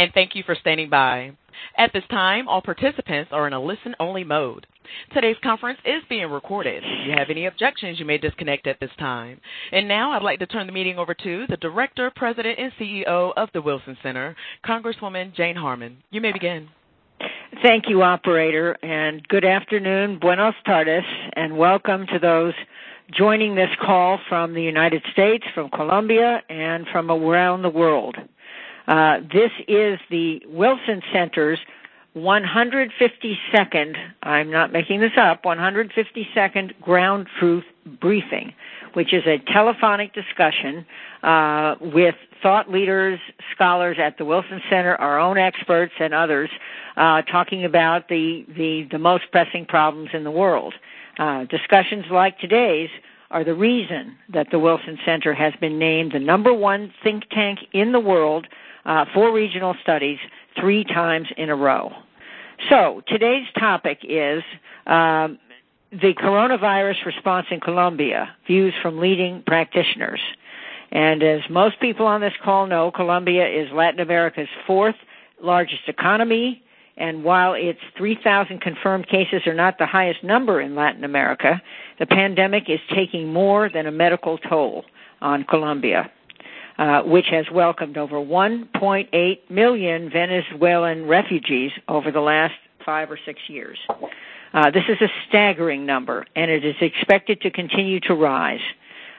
and thank you for standing by. At this time, all participants are in a listen-only mode. Today's conference is being recorded. If you have any objections, you may disconnect at this time. And now I'd like to turn the meeting over to the Director, President, and CEO of the Wilson Center, Congresswoman Jane Harman. You may begin. Thank you, operator, and good afternoon, buenos tardes, and welcome to those joining this call from the United States, from Colombia, and from around the world. Uh, this is the Wilson Center's 152nd, I'm not making this up, 152nd Ground Truth Briefing, which is a telephonic discussion uh, with thought leaders, scholars at the Wilson Center, our own experts, and others, uh, talking about the, the, the most pressing problems in the world. Uh, discussions like today's are the reason that the Wilson Center has been named the number one think tank in the world uh, regional studies three times in a row. So today's topic is um, the coronavirus response in Colombia, views from leading practitioners. And as most people on this call know, Colombia is Latin America's fourth largest economy. And while its 3,000 confirmed cases are not the highest number in Latin America, the pandemic is taking more than a medical toll on Colombia. Uh, which has welcomed over 1.8 million Venezuelan refugees over the last five or six years. Uh, this is a staggering number, and it is expected to continue to rise.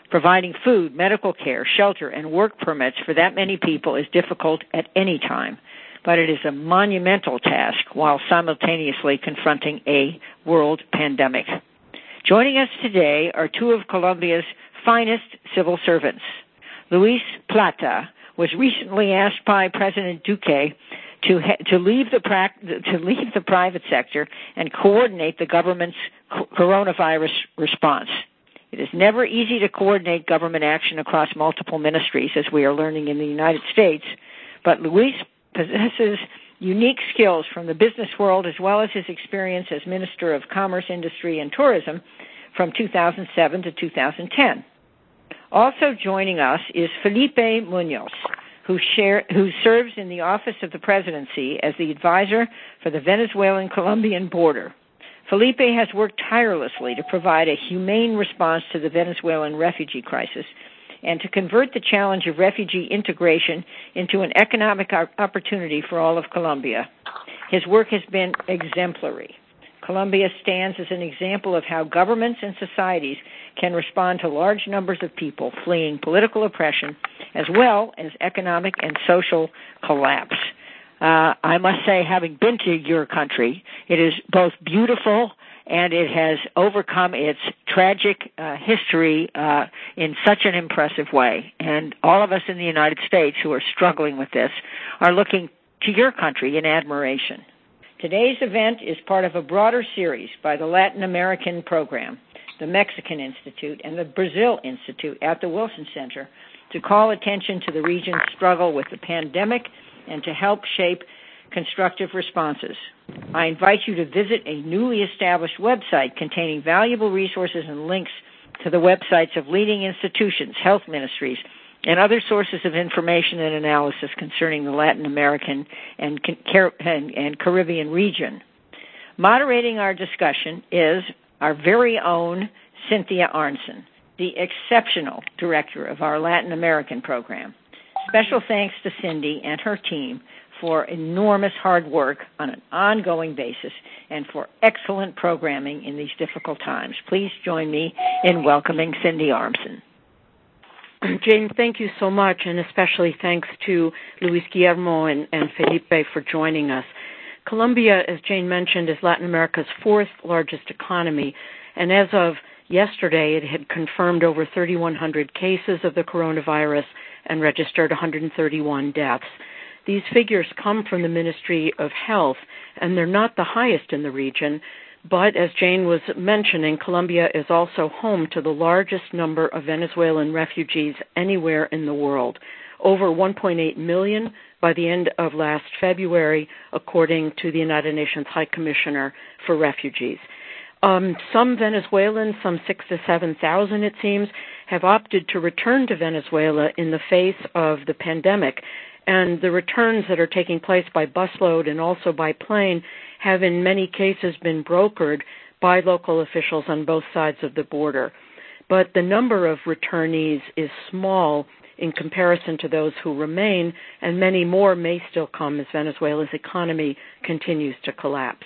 Providing food, medical care, shelter, and work permits for that many people is difficult at any time, but it is a monumental task while simultaneously confronting a world pandemic. Joining us today are two of Colombia's finest civil servants. Luis Plata was recently asked by President Duque to to leave the to leave the private sector and coordinate the government's coronavirus response. It is never easy to coordinate government action across multiple ministries, as we are learning in the United States. But Luis possesses unique skills from the business world as well as his experience as Minister of Commerce, Industry, and Tourism from 2007 to 2010. Also joining us is Felipe Munoz, who, share, who serves in the Office of the Presidency as the advisor for the Venezuelan Colombian border. Felipe has worked tirelessly to provide a humane response to the Venezuelan refugee crisis and to convert the challenge of refugee integration into an economic opportunity for all of Colombia. His work has been exemplary. Colombia stands as an example of how governments and societies can respond to large numbers of people fleeing political oppression as well as economic and social collapse. Uh, I must say, having been to your country, it is both beautiful and it has overcome its tragic uh, history uh, in such an impressive way. And all of us in the United States who are struggling with this are looking to your country in admiration. Today's event is part of a broader series by the Latin American Program, the Mexican Institute, and the Brazil Institute at the Wilson Center to call attention to the region's struggle with the pandemic and to help shape constructive responses. I invite you to visit a newly established website containing valuable resources and links to the websites of leading institutions, health ministries, and other sources of information and analysis concerning the Latin American and, Caribbean region. Moderating our discussion is our very own Cynthia Arnson, the exceptional director of our Latin American program. Special thanks to Cindy and her team for enormous hard work on an ongoing basis and for excellent programming in these difficult times. Please join me in welcoming Cindy Arnson. Jane, thank you so much, and especially thanks to Luis Guillermo and, and Felipe for joining us. Colombia, as Jane mentioned, is Latin America's fourth largest economy, and as of yesterday, it had confirmed over 3,100 cases of the coronavirus and registered 131 deaths. These figures come from the Ministry of Health, and they're not the highest in the region, but as Jane was mentioning, Colombia is also home to the largest number of Venezuelan refugees anywhere in the world, over 1.8 million by the end of last February, according to the United Nations High Commissioner for Refugees. Um, some Venezuelans, some six to seven thousand it seems, have opted to return to Venezuela in the face of the pandemic, and the returns that are taking place by busload and also by plane have in many cases been brokered by local officials on both sides of the border. But the number of returnees is small in comparison to those who remain, and many more may still come as Venezuela's economy continues to collapse.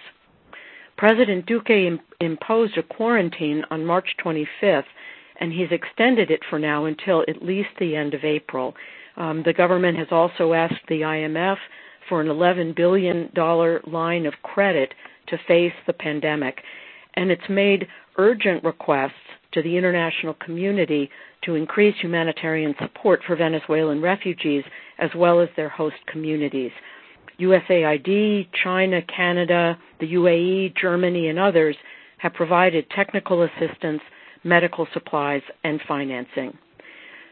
President Duque Im- imposed a quarantine on March 25th, and he's extended it for now until at least the end of April. Um, the government has also asked the IMF for an $11 billion line of credit to face the pandemic, and it's made urgent requests to the international community to increase humanitarian support for Venezuelan refugees as well as their host communities. USAID, China, Canada, the UAE, Germany, and others have provided technical assistance, medical supplies, and financing.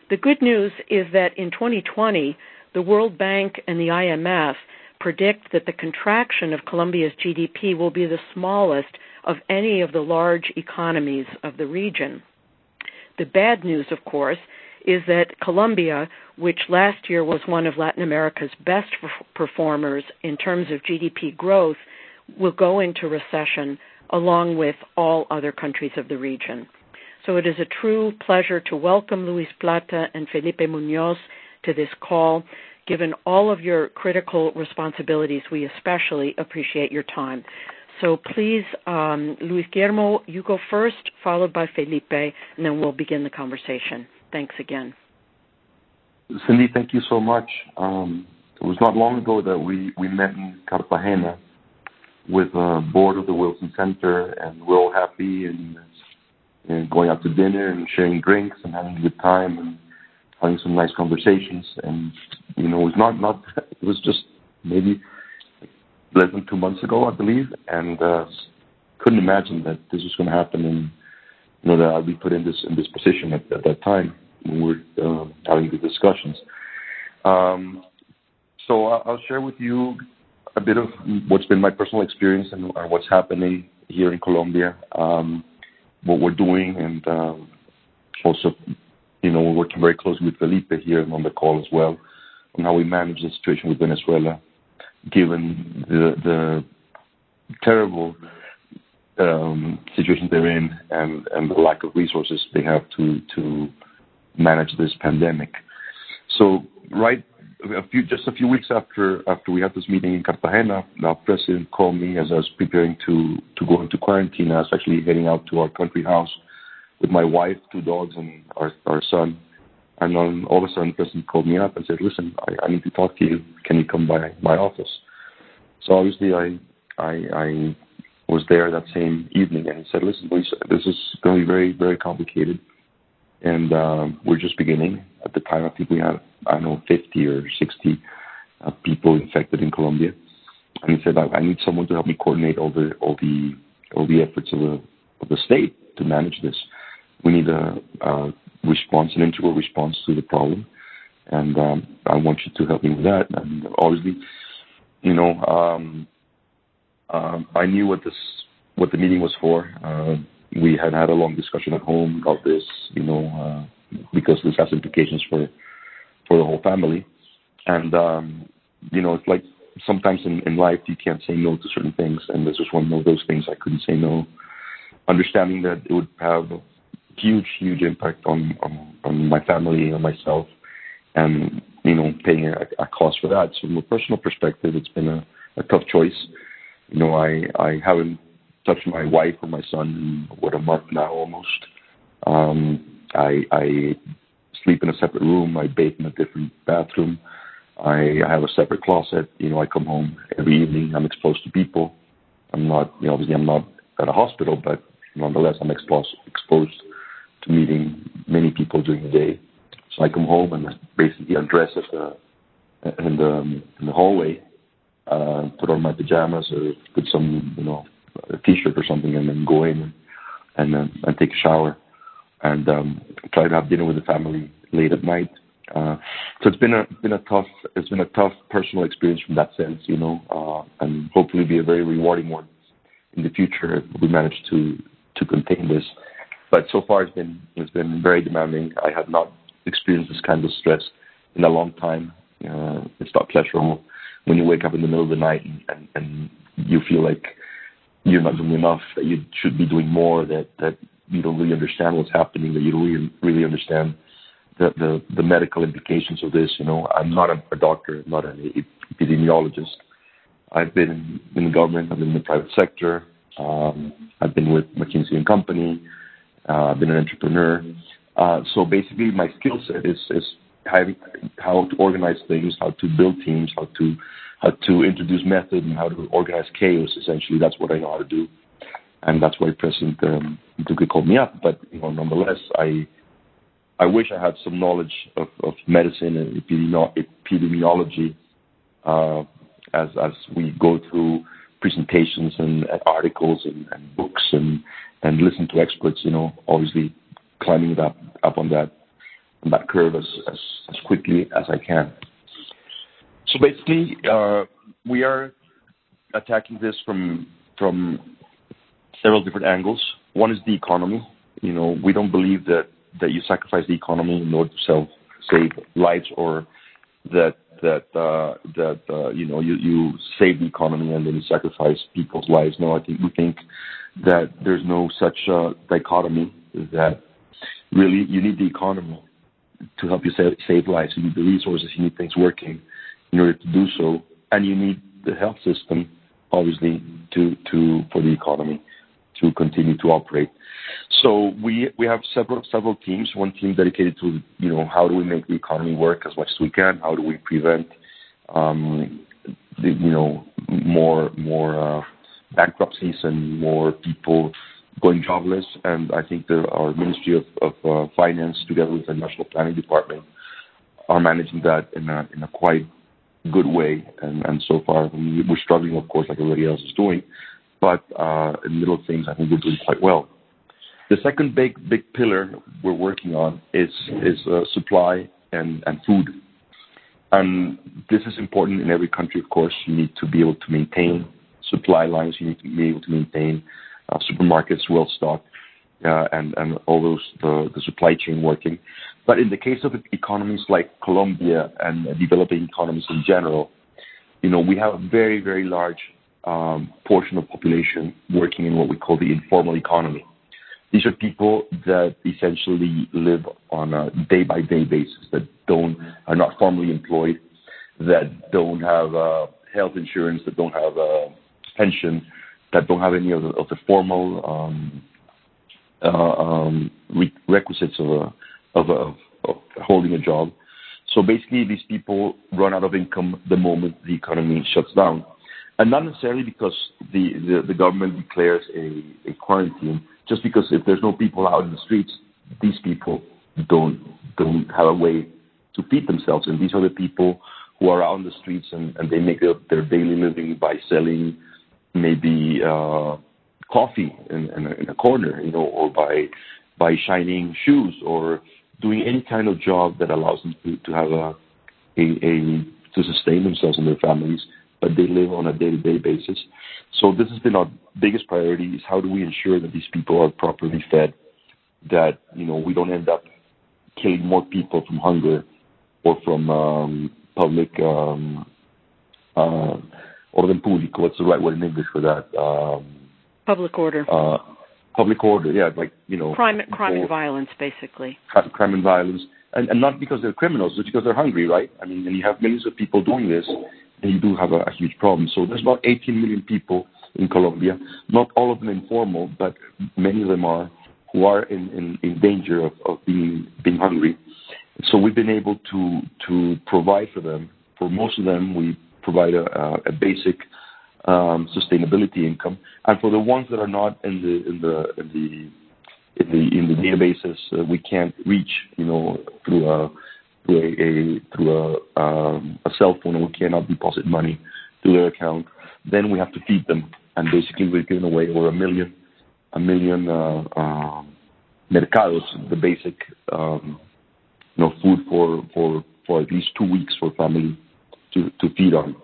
The good news is that in 2020, the World Bank and the IMF predict that the contraction of Colombia's GDP will be the smallest of any of the large economies of the region. The bad news, of course, is that Colombia, which last year was one of Latin America's best performers in terms of GDP growth, will go into recession along with all other countries of the region. So it is a true pleasure to welcome Luis Plata and Felipe Munoz to this call. Given all of your critical responsibilities, we especially appreciate your time. So please, um, Luis Guillermo, you go first, followed by Felipe, and then we'll begin the conversation. Thanks again. Cindy, thank you so much. Um, it was not long ago that we, we met in Cartagena with the board of the Wilson Center, and we're all happy and, and going out to dinner and sharing drinks and having a good time and having some nice conversations. And you know, not not it was just maybe less than two months ago, I believe, and uh, couldn't imagine that this was going to happen and you know that I'd be put in this in this position at, at that time when we we're uh, having the discussions. Um, so I'll share with you a bit of what's been my personal experience and what's happening here in Colombia, um, what we're doing, and um, also, you know, we're working very closely with Felipe here on the call as well on how we manage the situation with Venezuela given the, the terrible um, situation they're in and, and the lack of resources they have to, to manage this pandemic. So, right, a few, just a few weeks after after we had this meeting in Cartagena, the president called me as I was preparing to to go into quarantine. I was actually heading out to our country house with my wife, two dogs, and our our son. And then all of a sudden, president called me up and said, "Listen, I, I need to talk to you. Can you come by my office?" So obviously, I I, I was there that same evening, and he said, "Listen, Lisa, this is going to be very very complicated, and um, we're just beginning." At the time, I think we had I don't know 50 or 60 uh, people infected in Colombia, and he said, I, "I need someone to help me coordinate all the all the all the efforts of the of the state to manage this. We need a, a response, an integral response to the problem, and um, I want you to help me with that. And obviously, you know, um, um, I knew what this what the meeting was for. Uh, we had had a long discussion at home about this, you know, uh, because this has implications for for the whole family. And um, you know, it's like sometimes in, in life you can't say no to certain things, and this was one of those things I couldn't say no. Understanding that it would have huge, huge impact on, on, on my family and myself, and you know, paying a, a cost for that. So from a personal perspective, it's been a, a tough choice. You know, I I haven't touched my wife or my son in what a month now almost. Um, I I sleep in a separate room. I bathe in a different bathroom. I, I have a separate closet. You know, I come home every evening. I'm exposed to people. I'm not, you know, obviously I'm not at a hospital, but nonetheless I'm exposed exposed to meeting many people during the day. So I come home and basically undress at the in the in the hallway, uh, put on my pajamas or put some you know a t-shirt or something, and then go in and and, and take a shower, and um, try to have dinner with the family late at night. Uh, so it's been a been a tough it's been a tough personal experience from that sense, you know, uh, and hopefully be a very rewarding one in the future if we manage to to contain this. But so far it's been it's been very demanding. I have not experienced this kind of stress in a long time. Uh, it's not pleasurable when you wake up in the middle of the night and, and, and you feel like you're not doing enough, that you should be doing more, that that you don't really understand what's happening, that you don't really really understand the the, the medical implications of this. You know, I'm not a, a doctor, I'm not an epidemiologist. I've been in the government, I've been in the private sector, um, I've been with McKinsey and Company, I've been an entrepreneur. Uh, so basically, my skill set is is how, to organize things, how to build teams, how to how to introduce method, and how to organize chaos. Essentially, that's what I know how to do, and that's why President um, Duque called me up. But you know, nonetheless, I I wish I had some knowledge of, medicine and epidemiology uh, as as we go through presentations and, articles and books and and listen to experts. You know, obviously climbing up up on that curve as, quickly as I can. So basically, uh, we are attacking this from from several different angles. One is the economy. You know, we don't believe that you sacrifice the economy in order to save lives or that that uh, that uh, you know you save the economy and then you sacrifice people's lives. No, I think we think that there's no such uh, dichotomy. That really you need the economy to help you save, lives. You need the resources. You need things working in order to do so, and you need the health system, obviously, to to for the economy to continue to operate. So we we have several several teams. One team dedicated to you know how do we make the economy work as much as we can? How do we prevent um, the, you know more more uh, bankruptcies and more people going jobless? And I think our Ministry of, of uh, Finance, together with the National Planning Department, are managing that in a in a quite good way. And, and so far, we're struggling, of course, like everybody else is doing. But uh, in little things, I think we're doing quite well. The second big big pillar we're working on is is uh, supply and and food. And this is important in every country, of course. You need to be able to maintain supply lines. You need to be able to maintain uh, supermarkets well stocked uh, and all those the, supply chain working. But in the case of economies like Colombia and developing economies in general, you know we have a very very large um, portion of population working in what we call the informal economy. These are people that essentially live on a day-by-day basis, that are not formally employed, that don't have uh, health insurance, that don't have pension, that don't have any of the, formal requisites of, holding a job. So basically, these people run out of income the moment the economy shuts down, and not necessarily because the, government declares a, quarantine. Just because if there's no people out in the streets, these people don't don't have a way to feed themselves, and these are the people who are out on the streets and, and they make their, their daily living by selling maybe uh, coffee in, a, corner, you know, or by by shining shoes or doing any kind of job that allows them to, to have a, a, a to sustain themselves and their families, but they live on a day-to-day basis. So this has been our biggest priority is how do we ensure that these people are properly fed, that, you know, we don't end up killing more people from hunger or from um, public um, uh, orden público. What's the right word in English for that? Um, public order. Uh, public order, yeah, like, you know. Crime, crime and violence, basically. Crime and violence. And, and not because they're criminals, but because they're hungry, right? I mean, and you have millions of people doing this, and you do have a, a huge problem. So there's about 18 million people in Colombia, not all of them informal, but many of them are, who are in, in, in danger of, of being, being hungry. So we've been able to, to provide for them. For most of them, we provide a, a basic um, sustainability income. And for the ones that are not in the, in the, in the in the in the databases uh, we can't reach, you know, through a through a, through a um, a cell phone, and we cannot deposit money to their account. Then we have to feed them, and basically we're giving away over a million a million uh, uh, mercados, the basic um, food for for for at least two weeks for family to feed on.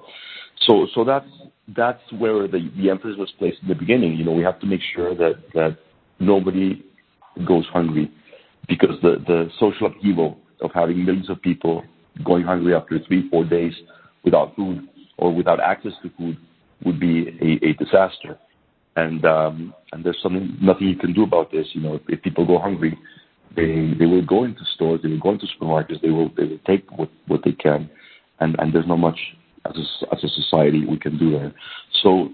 So so that's that's where the emphasis was placed in the beginning. You know, we have to make sure that that nobody goes hungry because the, the social upheaval of having millions of people going hungry after three, four days without food or without access to food would be a, disaster. And um, and there's something nothing you can do about this. You know, if, if people go hungry, they they will go into stores, they will go into supermarkets, they will they will take what what they can, and there's not much as a, society we can do there. So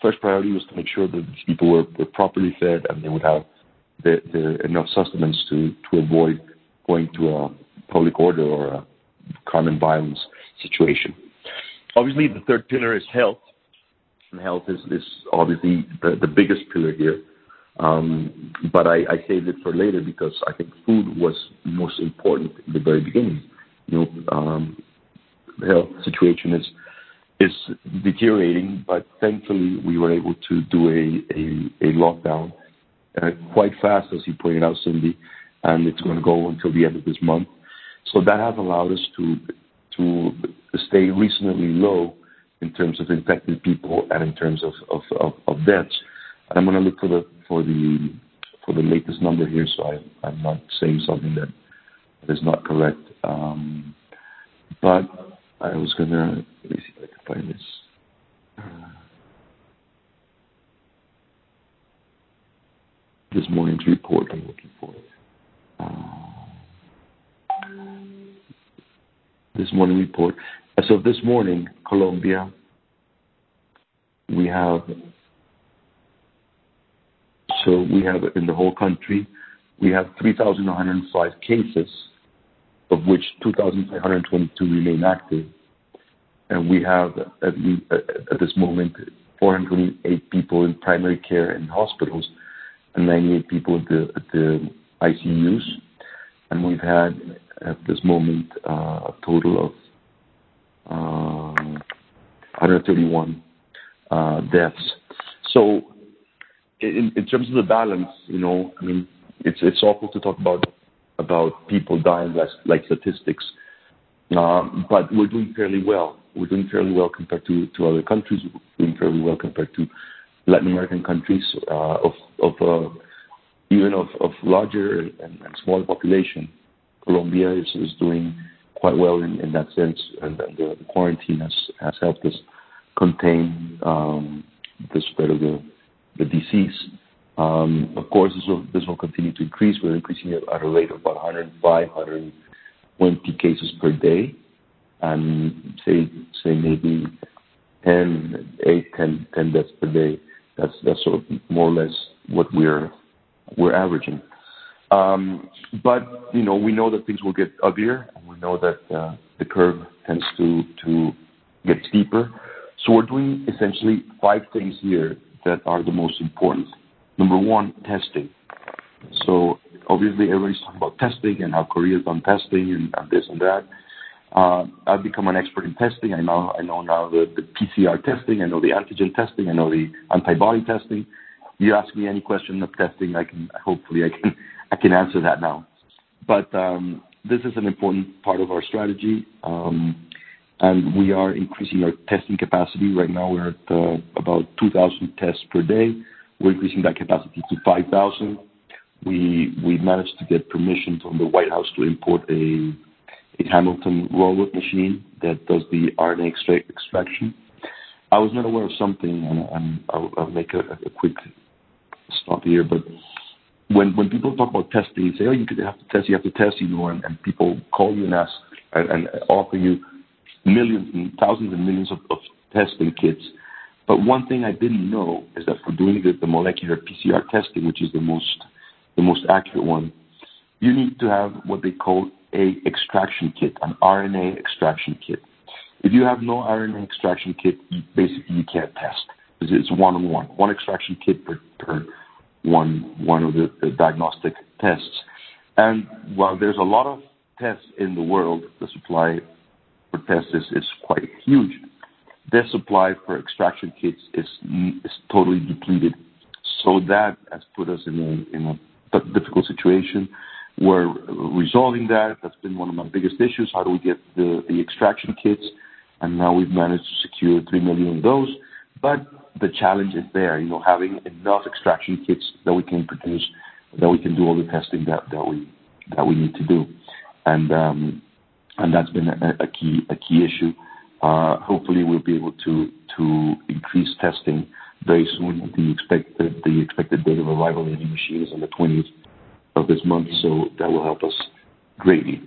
first priority was to make sure that these people were, properly fed and they would have enough sustenance to avoid going to a public order or a crime and violence situation. Obviously, the third pillar is health, and health is, obviously the, biggest pillar here. Um, but I, I saved it for later because I think food was most important in the very beginning. You know, um, the health situation is is deteriorating, but thankfully we were able to do a lockdown uh, quite fast, as you pointed out, Cindy, and it's going to go until the end of this month. So that has allowed us to to stay reasonably low in terms of infected people and in terms of deaths. And I'm going to look for the for the for the latest number here, so I'm not saying something that is not correct. I was to let me see if I can find this. Uh, this morning's report I'm looking for. Uh, this morning report. As of this morning, Colombia, we have so we have in the whole country, we have 3,105 cases, of which 2,522 remain active. And we have, at, this moment, 428 people in primary care and hospitals and 98 people at the, ICUs. And we've had, at this moment, uh, a total of uh, 131 uh, deaths. So in, terms of the balance, you know, I mean, it's awful to talk about about people dying like, like statistics, um, but we're doing fairly well. We're doing fairly well compared to, other countries. We're doing fairly well compared to Latin American countries uh, of of uh, even of, of larger and, smaller population. Colombia is, doing quite well in, that sense, and, the, quarantine has helped us contain um, the spread of the disease. Um, of course, this will, continue to increase. We're increasing it at a rate of about 105, 120 cases per day, and say maybe 10, 8, 10, 10 deaths per day. That's sort of more or less what we're averaging. Um, but you know, we know that things will get uglier, and we know that uh, the curve tends to to get steeper. So we're doing essentially five things here that are the most important. Number one, testing. So obviously everybody's talking about testing and how Korea's done testing and, this and that. Uh, I've become an expert in testing. I know I know now the, PCR testing. I know the antigen testing. I know the antibody testing. You ask me any question of testing, I can hopefully I can I can answer that now. But um, this is an important part of our strategy. Um, and we are increasing our testing capacity. Right now, we're at uh, about 2,000 tests per day. We're increasing that capacity to 5,000. We we managed to get permission from the White House to import a a Hamilton robot machine that does the RNA extraction. I was not aware of something, and, I'll, make a, quick stop here. But when when people talk about testing, say, "Oh, you have to test, you have to test," you know, and, people call you and ask and, offer you millions and thousands and millions of testing kits. But one thing I didn't know is that for doing the, molecular PCR testing, which is the most the most accurate one, you need to have what they call a extraction kit, an RNA extraction kit. If you have no RNA extraction kit, basically you can't test because it's one on one, extraction kit per, one one of the, diagnostic tests. And while there's a lot of tests in the world, the supply for tests is quite huge. Their supply for extraction kits is, totally depleted. So that has put us in a, difficult situation. We're resolving that. That's been one of my biggest issues. How do we get the, extraction kits? And now we've managed to secure 3 million of those. But the challenge is there, you know, having enough extraction kits that we can produce, that we can do all the testing that, we need to do. Um, and that's been a key issue. Uh, hopefully, we'll be able to increase testing very soon. The expected the expected date of arrival of the new machine is on the 20th of this month, so that will help us greatly.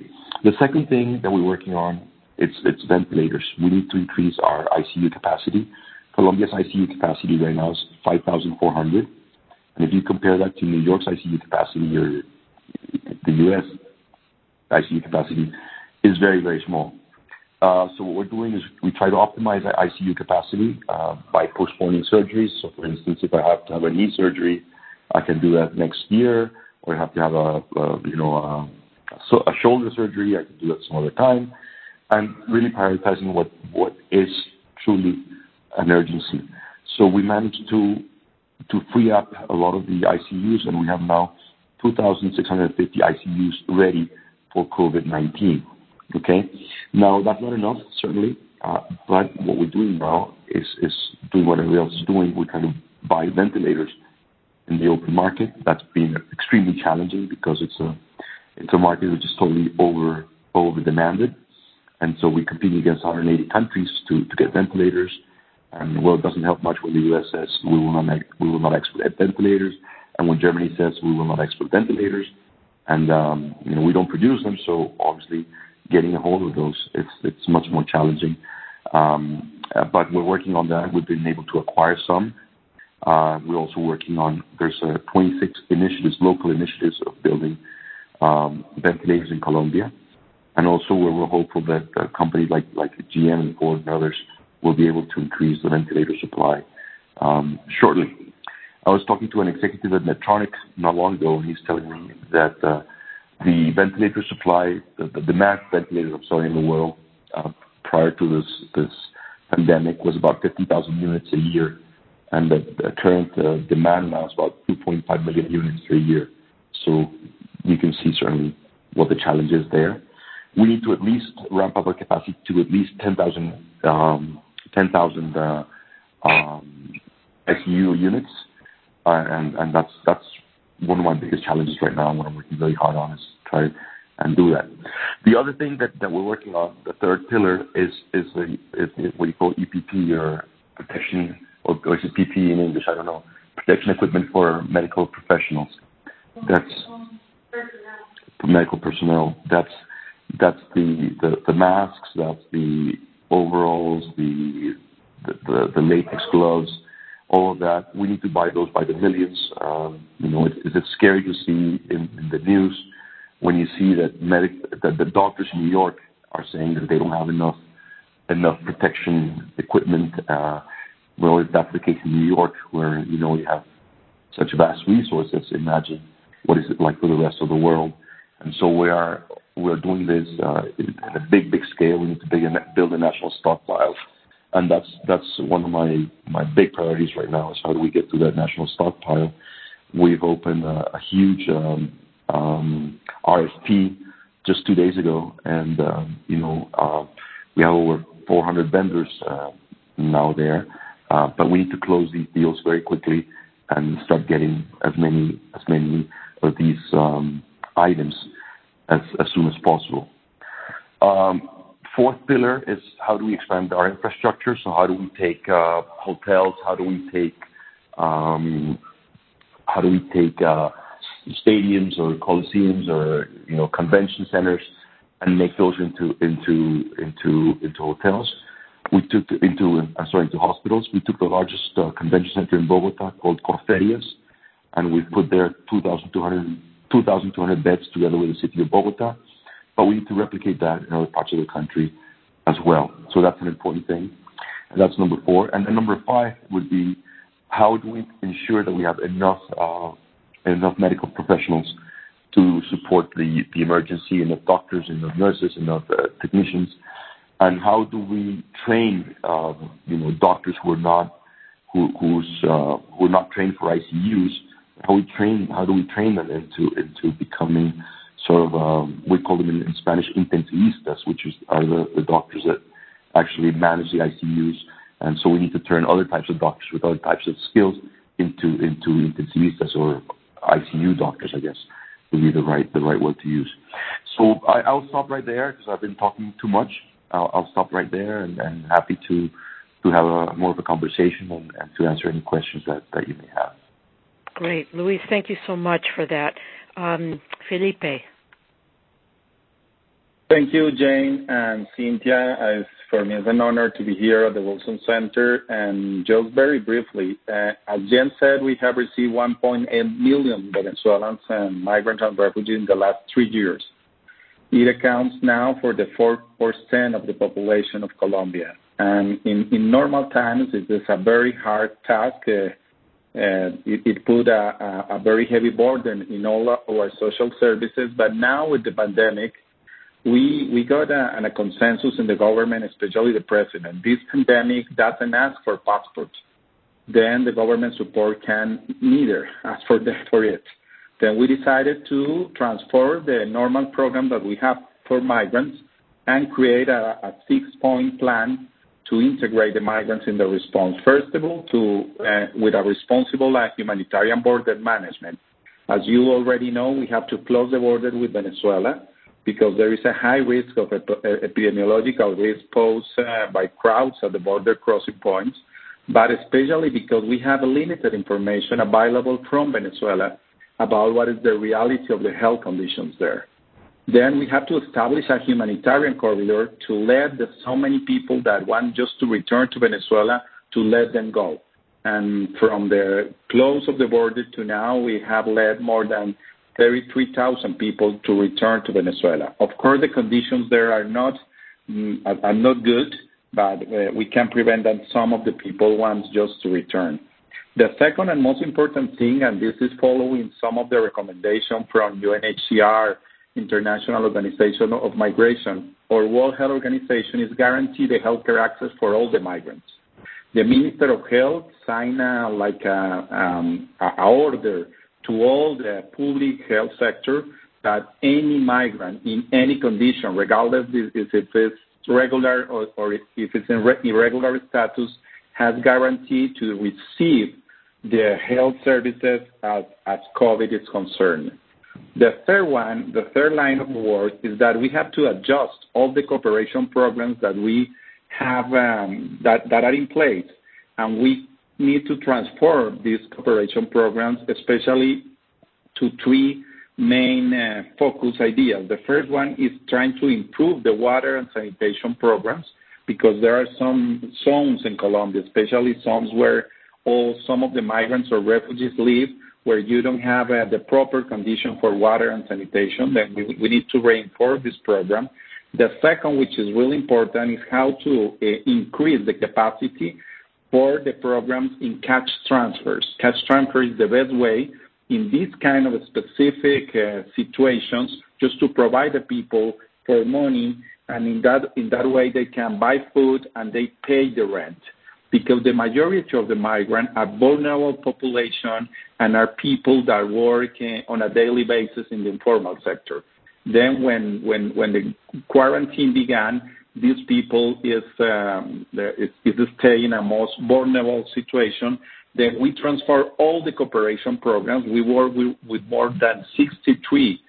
The second thing that we're working on, it's it's ventilators. We need to increase our ICU capacity. Colombia's ICU capacity right now is 5,400. and If you compare that to New York's ICU capacity or the U.S. ICU capacity is very, very small. What we're doing is we try to optimize our ICU capacity by postponing surgeries. So for instance, if I have to have a knee surgery, I can do that next year, or I have to have a uh you know a shoulder surgery, I can do that some other time. And really prioritizing what what is truly an urgency. So we managed to to free up a lot of the ICUs, and we have now 2,650 ICUs ready for COVID-19. Okay? Now, that's not enough, certainly. Uh, but what we're doing now is doing what everybody else is doing. We're trying to buy ventilators in the open market. That's been extremely challenging because it's a market which is totally over-demanded. And so we compete against 180 countries to get ventilators. And well, it doesn't help much when the U.S. says, "We will not export ventilators," and when Germany says, "We will not export ventilators." And um, we don't produce them, so obviously getting a hold of those, it's much more challenging. Um uh, but we're working on that. We've been able to acquire some. Uh, we're also working on, there's 26 initiatives, local initiatives of building um, ventilators in Colombia. And also, we're hopeful that uh, companies like GM and Ford and others will be able to increase the ventilator supply um, shortly. I was talking to an executive at Medtronic not long ago, and he's telling me that the ventilator supply, the demand for ventilators, I'm sorry, in the world uh, prior to this pandemic was about 50,000 units a year, and the current uh, demand now is about 2.5 million units a year. So you can see certainly what the challenge is there. We need to at least ramp up our capacity to at least 10,000 ICU um, uh, um, units. Uh and that's that's one of my biggest challenges right now and what I'm working very hard on is try and do that. The other thing that that we're working on, the third pillar, is is the what you call EPP or protection, or is it PPE in English? I don't know. Protection equipment for medical professionals. That's For medical personnel. That's that's the the masks, that's the overalls, The the latex gloves, all of that. We need to buy those by the millions. Um, it's it's scary to see in the news when you see that the doctors in New York are saying that they don't have enough enough protection equipment. Uh, well, if that's the case in New York, where you know, you have such vast resources, imagine what is it like for the rest of the world. And so We're we are doing this uh, in a big big scale. We need to build a national stockpile. And that's that's one of my my big priorities right now, is how do we get to that national stockpile. We've opened a huge RFP just two days ago, and um you know uh we have over 400 vendors now there. Uh but we need to close these deals very quickly and start getting as many as many of these items as as soon as possible. Fourth pillar is how do we expand our infrastructure? So how do we take hotels, how do we take um how do we take uh stadiums or coliseums or you know, convention centers and make those into into into into hotels? We took into I'm sorry, into hospitals. We took the largest convention center in Bogotá called Corferias, and we put there 2,200 beds together with the city of Bogotá. But we need to replicate that in other parts of the country as well. So that's an important thing. That's number four. and Number five would be how do we ensure that we have enough medical professionals to support the emergency, enough doctors, enough nurses, enough technicians? And how do we train uh you know doctors who are not trained for ICUs? How do we train them into becoming sort of, we call them in Spanish, intensivistas, which are the doctors that actually manage the ICUs. And so we need to turn other types of doctors with other types of skills into intensivistas or ICU doctors, I guess, would be the right word to use. So I'll stop right there because I've been talking too much. I'll, stop right there and, happy to have more of a conversation and, to answer any questions that, that you may have. Great. Luis, thank you so much for that. Um, Felipe. Thank you, Jane and Cynthia. As for me, it's an honor to be here at the Wilson Center. And just very briefly, uh, as Jane said, we have received 1.8 million Venezuelans and migrants and refugees in the last three years. It accounts now for the 4% of the population of Colombia. And in, normal times, it is a very hard task. Uh, uh, it, put a, very heavy burden in all our social services. But now with the pandemic, we we got a, a consensus in the government, especially the president. This pandemic doesn't ask for passports. Then the government support can neither ask for the, for it. Then we decided to transfer the normal program that we have for migrants and create a, a six-point plan to integrate the migrants in the response. First of all, to uh, with a responsible uh, humanitarian border management. As you already know, we have to close the border with Venezuela because there is a high risk of epidemiological risk posed uh, by crowds at the border crossing points, but especially because we have limited information available from Venezuela about what is the reality of the health conditions there. Then we have to establish a humanitarian corridor to let the, so many people that want just to return to Venezuela to let them go. And from the close of the border to now, we have led more than 33,000 people to return to Venezuela. Of course, the conditions there are not mm, are not good, but uh, we can prevent that some of the people want just to return. The second and most important thing, and this is following some of the recommendation from UNHCR, International Organization of Migration, or World Health Organization, is guarantee the healthcare access for all the migrants. The Minister of Health signed like a, um, a order to all the public health sector that any migrant in any condition, regardless if it's regular or, if it's in irregular status, has guaranteed to receive the health services as, COVID is concerned. The third one, the third line of work is that we have to adjust all the cooperation programs that we have um, that are in place, and we need to transform these cooperation programs, especially to three main uh, focus ideas. The first one is trying to improve the water and sanitation programs because there are some zones in Colombia, especially zones where all some of the migrants or refugees live, where you don't have uh, the proper condition for water and sanitation. Then we, we need to reinforce this program. The second, which is really important, is how to uh, increase the capacity for the programs in cash transfers. Cash transfer is the best way in these kind of specific uh, situations just to provide the people for money and in that way they can buy food and they pay the rent because the majority of the migrants are vulnerable population and are people that work uh, on a daily basis in the informal sector. When the quarantine began, these people is um, is, is stay in a most vulnerable situation. Then we transfer all the cooperation programs. We work with, with more than 63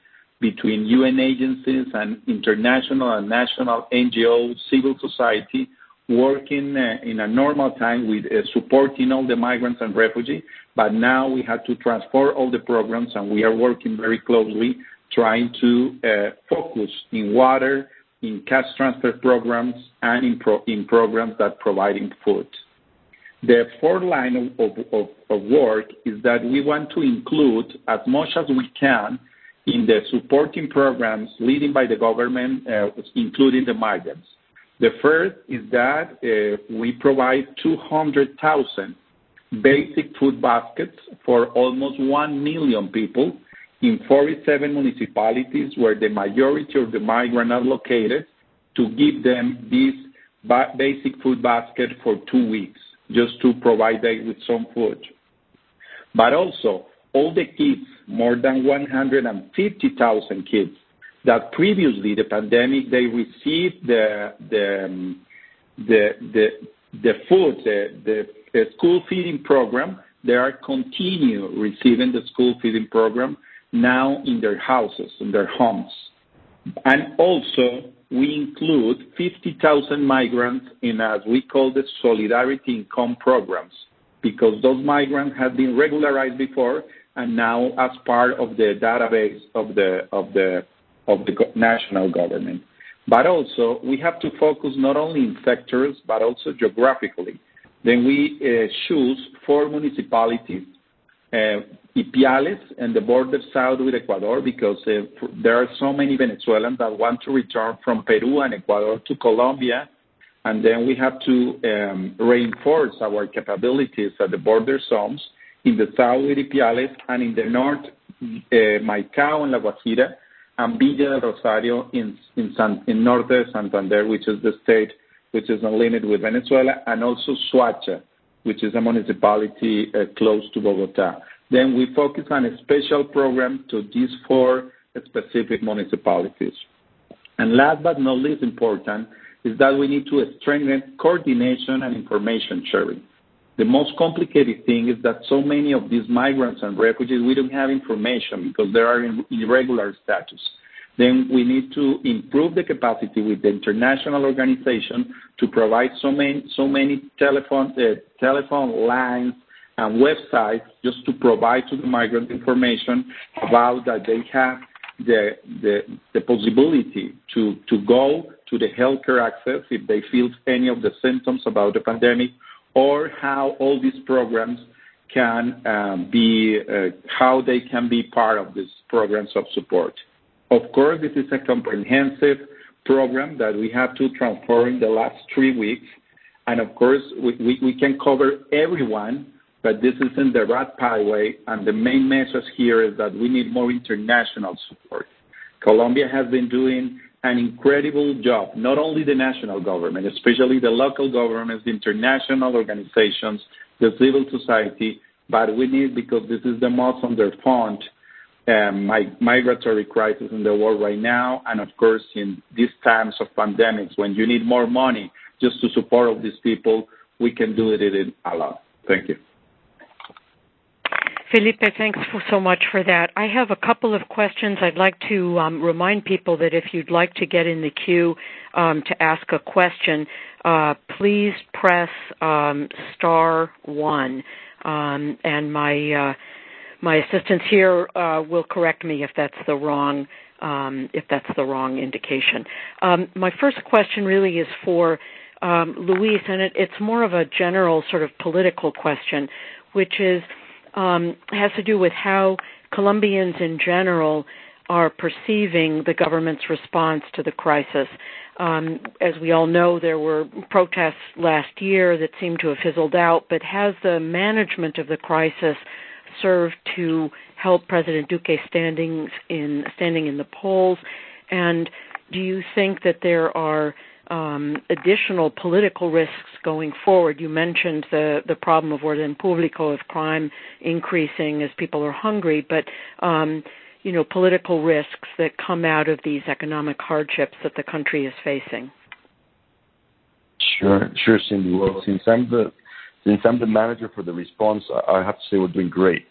between UN agencies and international and national NGOs, civil society, working uh, in a normal time with uh, supporting all the migrants and refugees. But now we have to transfer all the programs, and we are working very closely trying to uh, focus in water, in cash transfer programs and in, pro- in programs that providing food. The fourth line of, work is that we want to include as much as we can in the supporting programs leading by the government, uh, including the migrants. The first is that uh, we provide 200,000 basic food baskets for almost 1 million people in 47 municipalities where the majority of the migrants are located to give them this basic food basket for two weeks just to provide them with some food. But also, all the kids, more than 150,000 kids, that previously the pandemic they received the um, food the school feeding program they are continue receiving the school feeding program now in their houses, in their homes. And also, we include 50,000 migrants in, as we call the Solidarity Income programs, because those migrants have been regularized before and now as part of the database of the of the of the national government. But also, we have to focus not only in sectors but also geographically. Then we uh, choose four municipalities Ipiales and the border south with Ecuador because uh, there are so many Venezuelans that want to return from Peru and Ecuador to Colombia. And then we have to um, reinforce our capabilities at the border zones in the south with Ipiales and in the north, uh, Maicao and La Guajira, and Villa de Rosario in, de Santander, which is the state which is on limit with Venezuela, and also Soacha, which is a municipality uh, close to Bogota. Then we focus on a special program to these four specific municipalities. And last but not least important is that we need to strengthen coordination and information sharing. The most complicated thing is that so many of these migrants and refugees, we don't have information because they are in irregular status then we need to improve the capacity with the international organization to provide so many, so many telephone, uh, telephone lines and websites just to provide to the migrant information about that they have the, the, the possibility to, to go to the healthcare access if they feel any of the symptoms about the pandemic or how all these programs can um, be, uh, how they can be part of these programs of support. Of course, this is a comprehensive program that we have to transform in the last three weeks. And of course, we, can cover everyone, but this isn't the right pathway. And the main message here is that we need more international support. Colombia has been doing an incredible job, not only the national government, especially the local governments, the international organizations, the civil society, but we need, because this is the most underfunded migratory crisis in the world right now, and of course, in these times of pandemics, when you need more money just to support all these people, we can do it in lot. Thank you. Felipe, thanks so much for that. I have a couple of questions. I'd like to um, remind people that if you'd like to get in the queue um, to ask a question, uh, please press um, star one. And my uh, my assistants here uh, will correct me if that's the wrong um, if that's the wrong indication. Um, my first question really is for um, Luis, and it, it's more of a general sort of political question, which is um, has to do with how Colombians in general are perceiving the government's response to the crisis. Um, as we all know, there were protests last year that seemed to have fizzled out, but has the management of the crisis serve to help President Duque standing in standing in the polls? And do you think that there are um, additional political risks going forward? You mentioned the the problem of orden público, of crime increasing as people are hungry, but um, you know political risks that come out of these economic hardships that the country is facing. Sure, sure, Cindy. Well, since I'm the since I'm the manager for the response, I have to say we're doing great.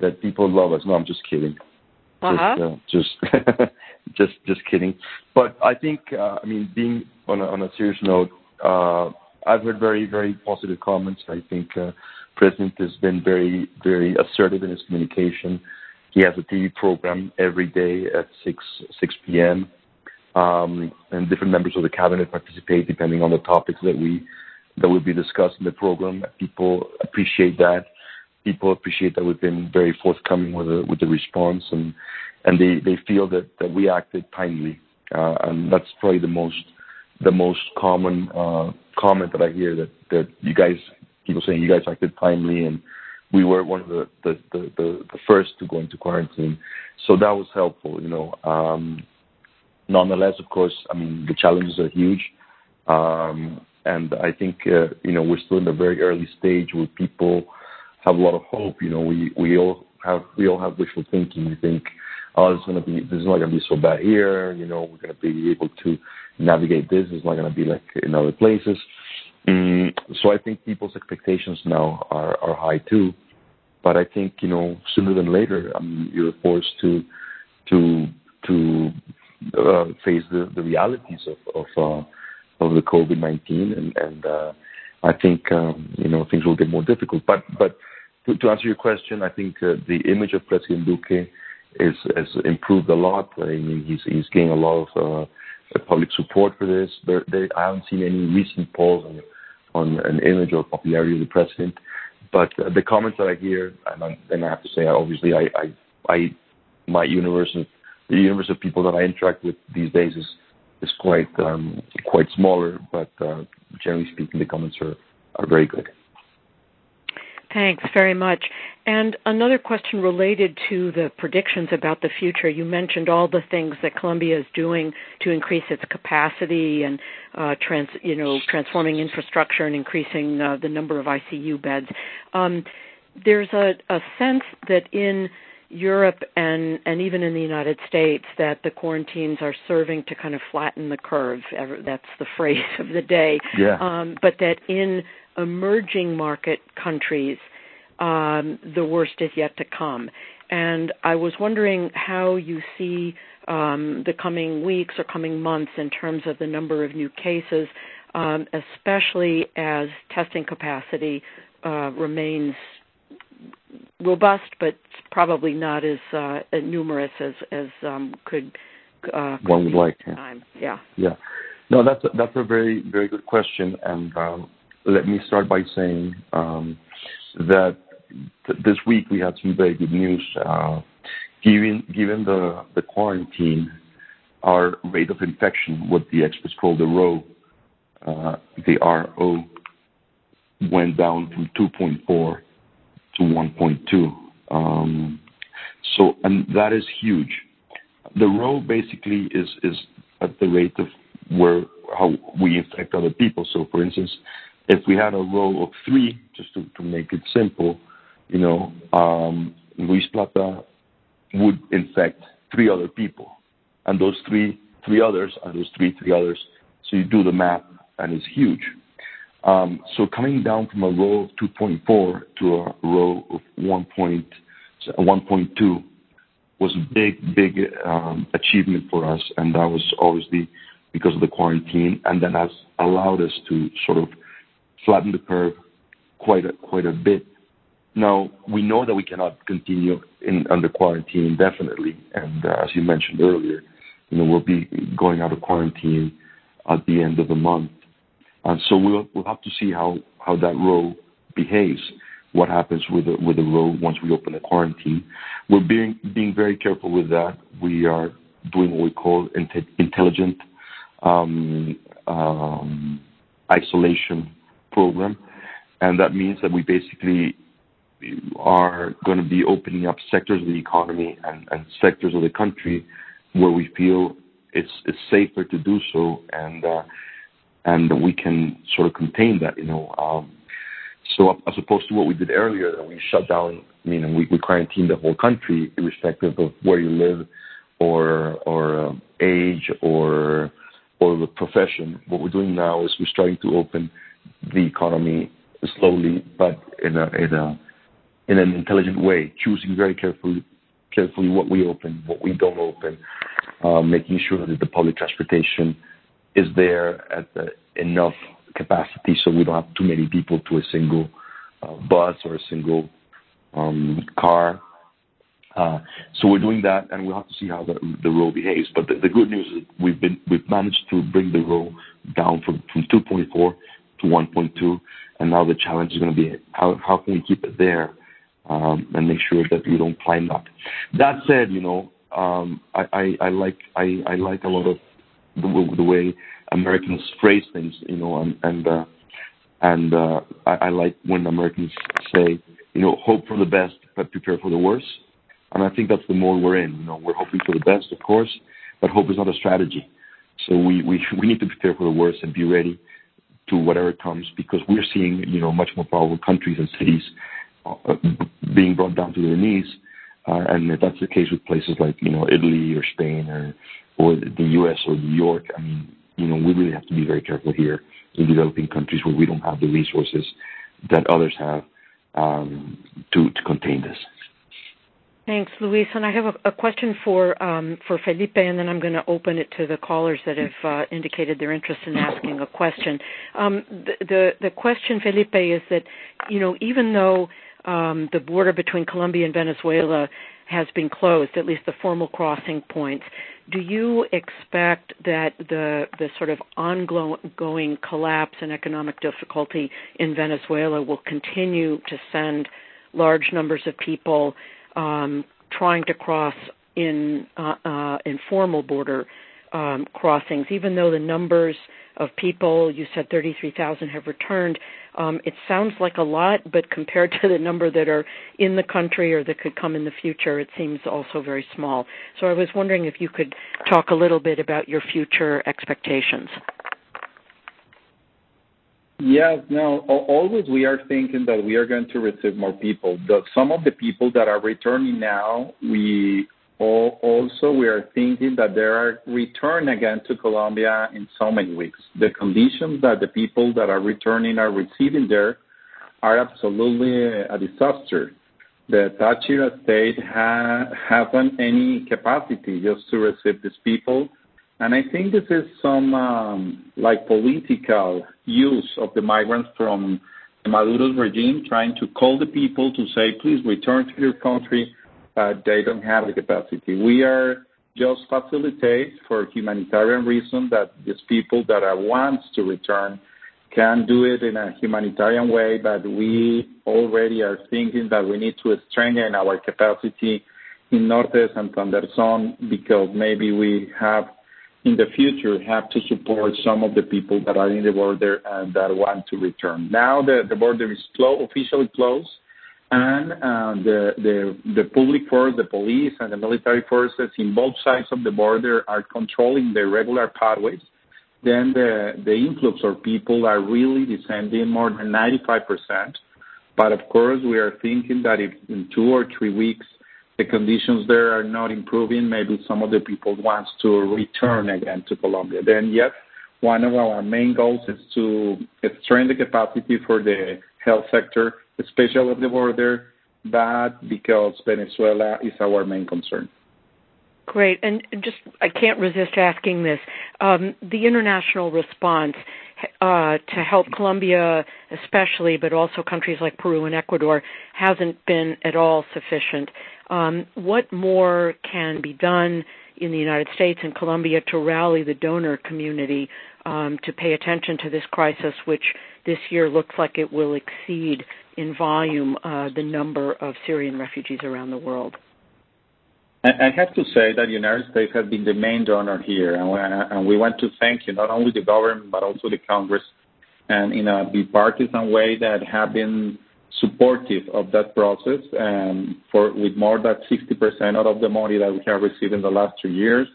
That people love us. No, I'm just kidding. Uh-huh. Just, uh, just, just, just kidding. But I think, uh, I mean, being on a, on a serious note, uh, I've heard very, very positive comments. I think uh, President has been very, very assertive in his communication. He has a TV program every day at 6 6 p.m. Um, and different members of the cabinet participate depending on the topics that we that will be discussed in the program. People appreciate that. People appreciate that we've been very forthcoming with the with the response, and and they feel that we acted timely, uh, and that's probably the most the most common uh, comment that I hear that you guys people saying you guys acted timely and we were one of the first to go into quarantine, so that was helpful, you know. Um, nonetheless, of course, I mean the challenges are huge. Um, and I think uh, you know we're still in a very early stage where people have a lot of hope. You know, we we all have we all have wishful thinking. We think, oh, is gonna be this is not gonna be so bad here. You know, we're gonna be able to navigate this. It's not gonna be like in other places. Mm, so I think people's expectations now are are high too. But I think you know sooner than later, I you're forced to to to uh, face the, the realities of of, the COVID nineteen, and, and uh, I think um, you know things will get more difficult. But to, answer your question, I think uh, the image of President Duque is has improved a lot. I mean, he's he's getting a lot of uh, public support for this. I haven't seen any recent polls on, on an image or popularity of the president. But the comments that I hear, and, I, have to say, obviously, I, I, I my universe, the universe of people that I interact with these days is is quite um, quite smaller. But uh, generally speaking, the comments are very good. Thanks very much. And another question related to the predictions about the future. You mentioned all the things that Colombia is doing to increase its capacity and uh, trans, you know, transforming infrastructure and increasing uh, the number of ICU beds. Um, there's a sense that in Europe and and even in the United States that the quarantines are serving to kind of flatten the curve. That's the phrase of the day. Yeah. Um, but that in emerging market countries, um, the worst is yet to come. And I was wondering how you see um, the coming weeks or coming months in terms of the number of new cases, um, especially as testing capacity uh, remains robust, but probably not as uh, numerous as as um, could uh, one would like. Time. Yeah. Yeah. No, that's a, that's a very very good question, and um, let me start by saying um, that th- this week we had some very good news. Uh, given given the the quarantine, our rate of infection, what the experts call the RO, uh, the RO, went down from 2.4 to 1.2. Um, so, and that is huge. The RO basically is is at the rate of where how we infect other people. So, for instance, if we had a RO of three, just to, make it simple, you know, um, Luis Plata would infect three other people, and those three three others, and those three three others. So you do the math, and it's huge. Um, so coming down from a row of 2.4 to a row of 1.2 was a big, big um, achievement for us, and that was obviously because of the quarantine, and that has allowed us to sort of flatten the curve quite a, quite a bit. Now we know that we cannot continue in under quarantine indefinitely, and uh, as you mentioned earlier, you know we'll be going out of quarantine at the end of the month. And so we'll, have to see how, that RO behaves, what happens with the, with the RO once we open the quarantine. We're being, very careful with that. We are doing what we call intelligent um, um, isolation program, and that means that we basically are going to be opening up sectors of the economy and, sectors of the country where we feel it's, it's safer to do so, and uh, and we can sort of contain that, you know. Um, so as opposed to what we did earlier, that we shut down, I mean, we, we quarantined the whole country, irrespective of where you live, or or um, age, or or the profession. What we're doing now is we're starting to open the economy slowly, but in a in a in an intelligent way, choosing very carefully carefully what we open, what we don't open, uh, making sure that the public transportation is there at enough capacity so we don't have too many people to a single uh, bus or a single um, car. Uh, so we're doing that, and we'll have to see how the, the RO behaves. But the, good news is we've been we've managed to bring the RO down from from 2.4 to 1.2, and now the challenge is going to be how how can we keep it there um, and make sure that we don't climb up. That said, you know, um, I, like I like a lot of the, the way Americans phrase things, you know, and and uh, and uh, I, I like when Americans say, you know, hope for the best but prepare for the worst. And I think that's the mode we're in. You know, we're hoping for the best, of course, but hope is not a strategy. So we we we need to prepare for the worst and be ready to whatever comes because we're seeing, you know, much more powerful countries and cities uh, being brought down to their knees. Uh, and that's the case with places like, you know, Italy or Spain or or the U.S. or New York. I mean, you know, we really have to be very careful here in developing countries where we don't have the resources that others have um, to to contain this. Thanks, Luis. And I have a, a question for um, for Felipe, and then I'm going to open it to the callers that have uh, indicated their interest in asking a question. Um, the, the, the question, Felipe, is that you know even though um, the border between Colombia and Venezuela has been closed, at least the formal crossing points. Do you expect that the the sort of ongoing collapse and economic difficulty in Venezuela will continue to send large numbers of people um, trying to cross in uh, uh, informal border um, crossings, even though the numbers of people, you said 33,000 have returned. Um, it sounds like a lot, but compared to the number that are in the country or that could come in the future, it seems also very small. So I was wondering if you could talk a little bit about your future expectations. Yes, no, always we are thinking that we are going to receive more people. The, some of the people that are returning now, we also we are thinking that they are return again to Colombia in so many weeks. The conditions that the people that are returning are receiving there are absolutely a disaster. The Táchira state ha, hasn't any capacity just to receive these people and I think this is some um, like political use of the migrants from the Maduro's regime, trying to call the people to say, please return to your country, Uh, they don't have the capacity. We are just facilitate for humanitarian reasons that these people that are wants to return can do it in a humanitarian way, but we already are thinking that we need to strengthen our capacity in Norte Santander zone because maybe we have in the future have to support some of the people that are in the border and that want to return. Now the border is officially closed, and uh, the, the, the public force, the police, and the military forces in both sides of the border are controlling the regular pathways. Then the, the influx of people are really descending more than 95%. But of course, we are thinking that if in two or three weeks the conditions there are not improving, maybe some of the people wants to return again to Colombia. Then yes, one of our main goals is to strengthen the capacity for the health sector, especially at the border, but because Venezuela is our main concern. Great. And just, I can't resist asking this. Um, the international response uh, to help Colombia, especially, but also countries like Peru and Ecuador, hasn't been at all sufficient. Um, what more can be done in the United States and Colombia to rally the donor community um, to pay attention to this crisis, which this year looks like it will exceed in volume uh, the number of Syrian refugees around the world? I have to say that the United States has been the main donor here, and we want to thank you, not only the government, but also the Congress, and in a bipartisan way that have been supportive of that process and for with more than 60% out of the money that we have received in the last two years.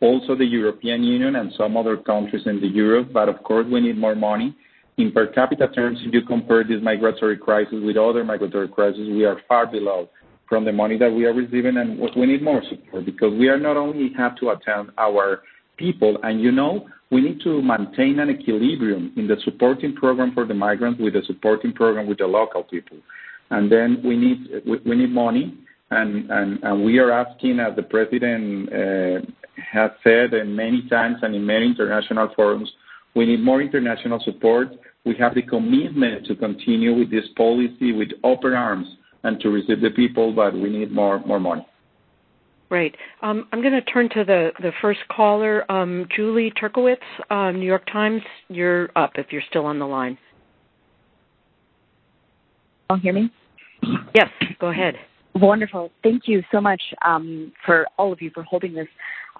Also the European Union and some other countries in the Europe, but of course we need more money. In per capita terms, if you compare this migratory crisis with other migratory crises, we are far below from the money that we are receiving and we need more support because we are not only have to attend our people and you know we need to maintain an equilibrium in the supporting program for the migrants with the supporting program with the local people. And then we need money, and, we are asking, as the president uh, has said many times and in many international forums, we need more international support. We have the commitment to continue with this policy with open arms and to receive the people, but we need more more money. Great. Um, I'm going to turn to the, the first caller, um, Julie Turkewitz, um, New York Times. You're up if you're still on the line. Can you hear me? Yes, go ahead. Wonderful. Thank you so much um, for all of you for holding this.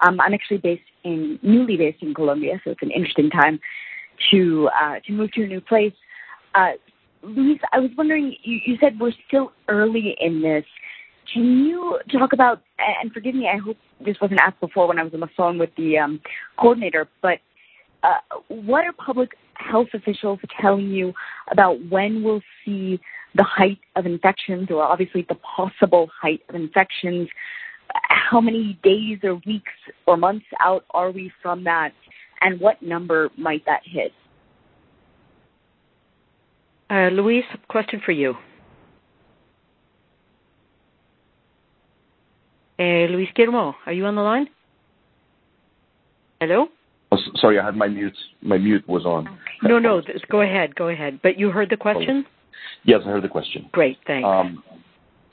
Um, I'm actually based in newly based in Colombia, so it's an interesting time to uh, to move to a new place. Uh, Luis, I was wondering, you, you said we're still early in this. Can you talk about, and forgive me, I hope this wasn't asked before when I was on the phone with the um, coordinator, but uh, what are public health officials telling you about when we'll see the height of infections, or obviously the possible height of infections? How many days or weeks or months out are we from that, and what number might that hit? Uh, Luis, question for you. Uh, Luis Guillermo, are you on the line? Hello? Oh, sorry, I had my mute. My mute was on. No, no. Go ahead. Go ahead. But you heard the question? Yes, I heard the question. Great. Thanks. Um,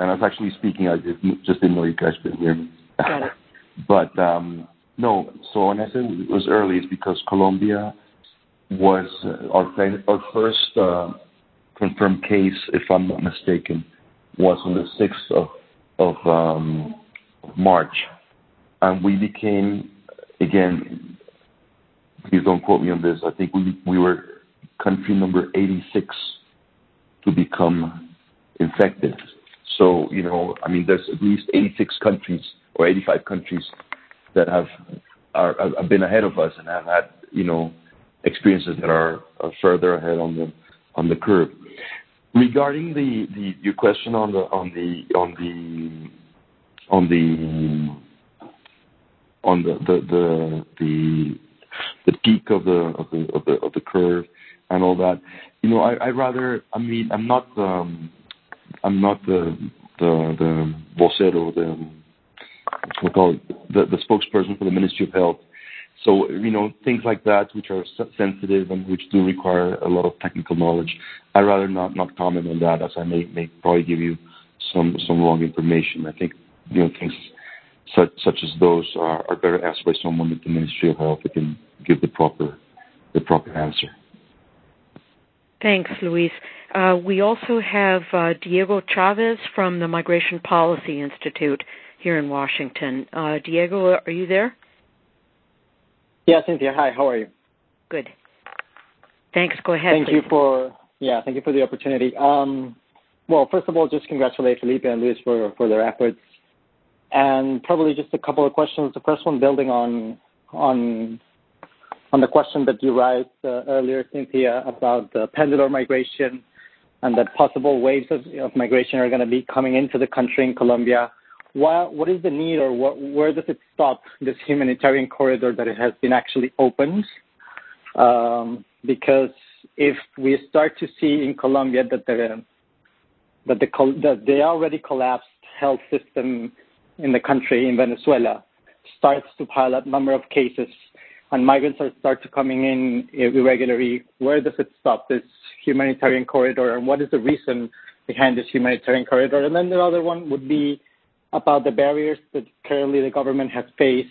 and I was actually speaking. I just, just didn't know you guys could hear me. Got it. but um, no, so when I said it was early, it's because Colombia was uh, our, our first uh, confirmed case, if I'm not mistaken, was on the 6th of, of um, March. And we became, again, please don't quote me on this, I think we, we were country number 86 to become infected. So, you know, I mean, there's at least 86 countries or 85 countries that have are, have been ahead of us and have had, you know, experiences that are, further ahead on the on the curve. Regarding the, the your question on the on the on the on the on the the the peak of the of the of the curve and all that, you know, I I rather I mean I'm not um I'm not the the the vocero the we call it the, the spokesperson for the Ministry of Health. So, you know, things like that, which are sensitive and which do require a lot of technical knowledge, I'd rather not, not comment on that as I may, may probably give you some, some wrong information. I think, you know, things such, such as those are, are better asked by someone at the Ministry of Health that can give the proper, the proper answer. Thanks, Luis. Uh, we also have uh, Diego Chaves from the Migration Policy Institute here in Washington. Uh, Diego, are you there? Yeah, Cynthia. Hi, how are you? Good. Thanks. Go ahead. Thank please. you for yeah, thank you for the opportunity. Um, well, first of all, just congratulate Felipe and Luis for for their efforts, and probably just a couple of questions. The first one, building on on on the question that you raised uh, earlier, Cynthia, about the pendular migration and that possible waves of, migration are going to be coming into the country in Colombia what is the need or where does it stop this humanitarian corridor that it has been actually opened? Um, because if we start to see in Colombia that the already collapsed health system in the country in Venezuela starts to pile up number of cases and migrants are start to coming in irregularly, where does it stop this humanitarian corridor and what is the reason behind this humanitarian corridor? And then the other one would be about the barriers that currently the government has faced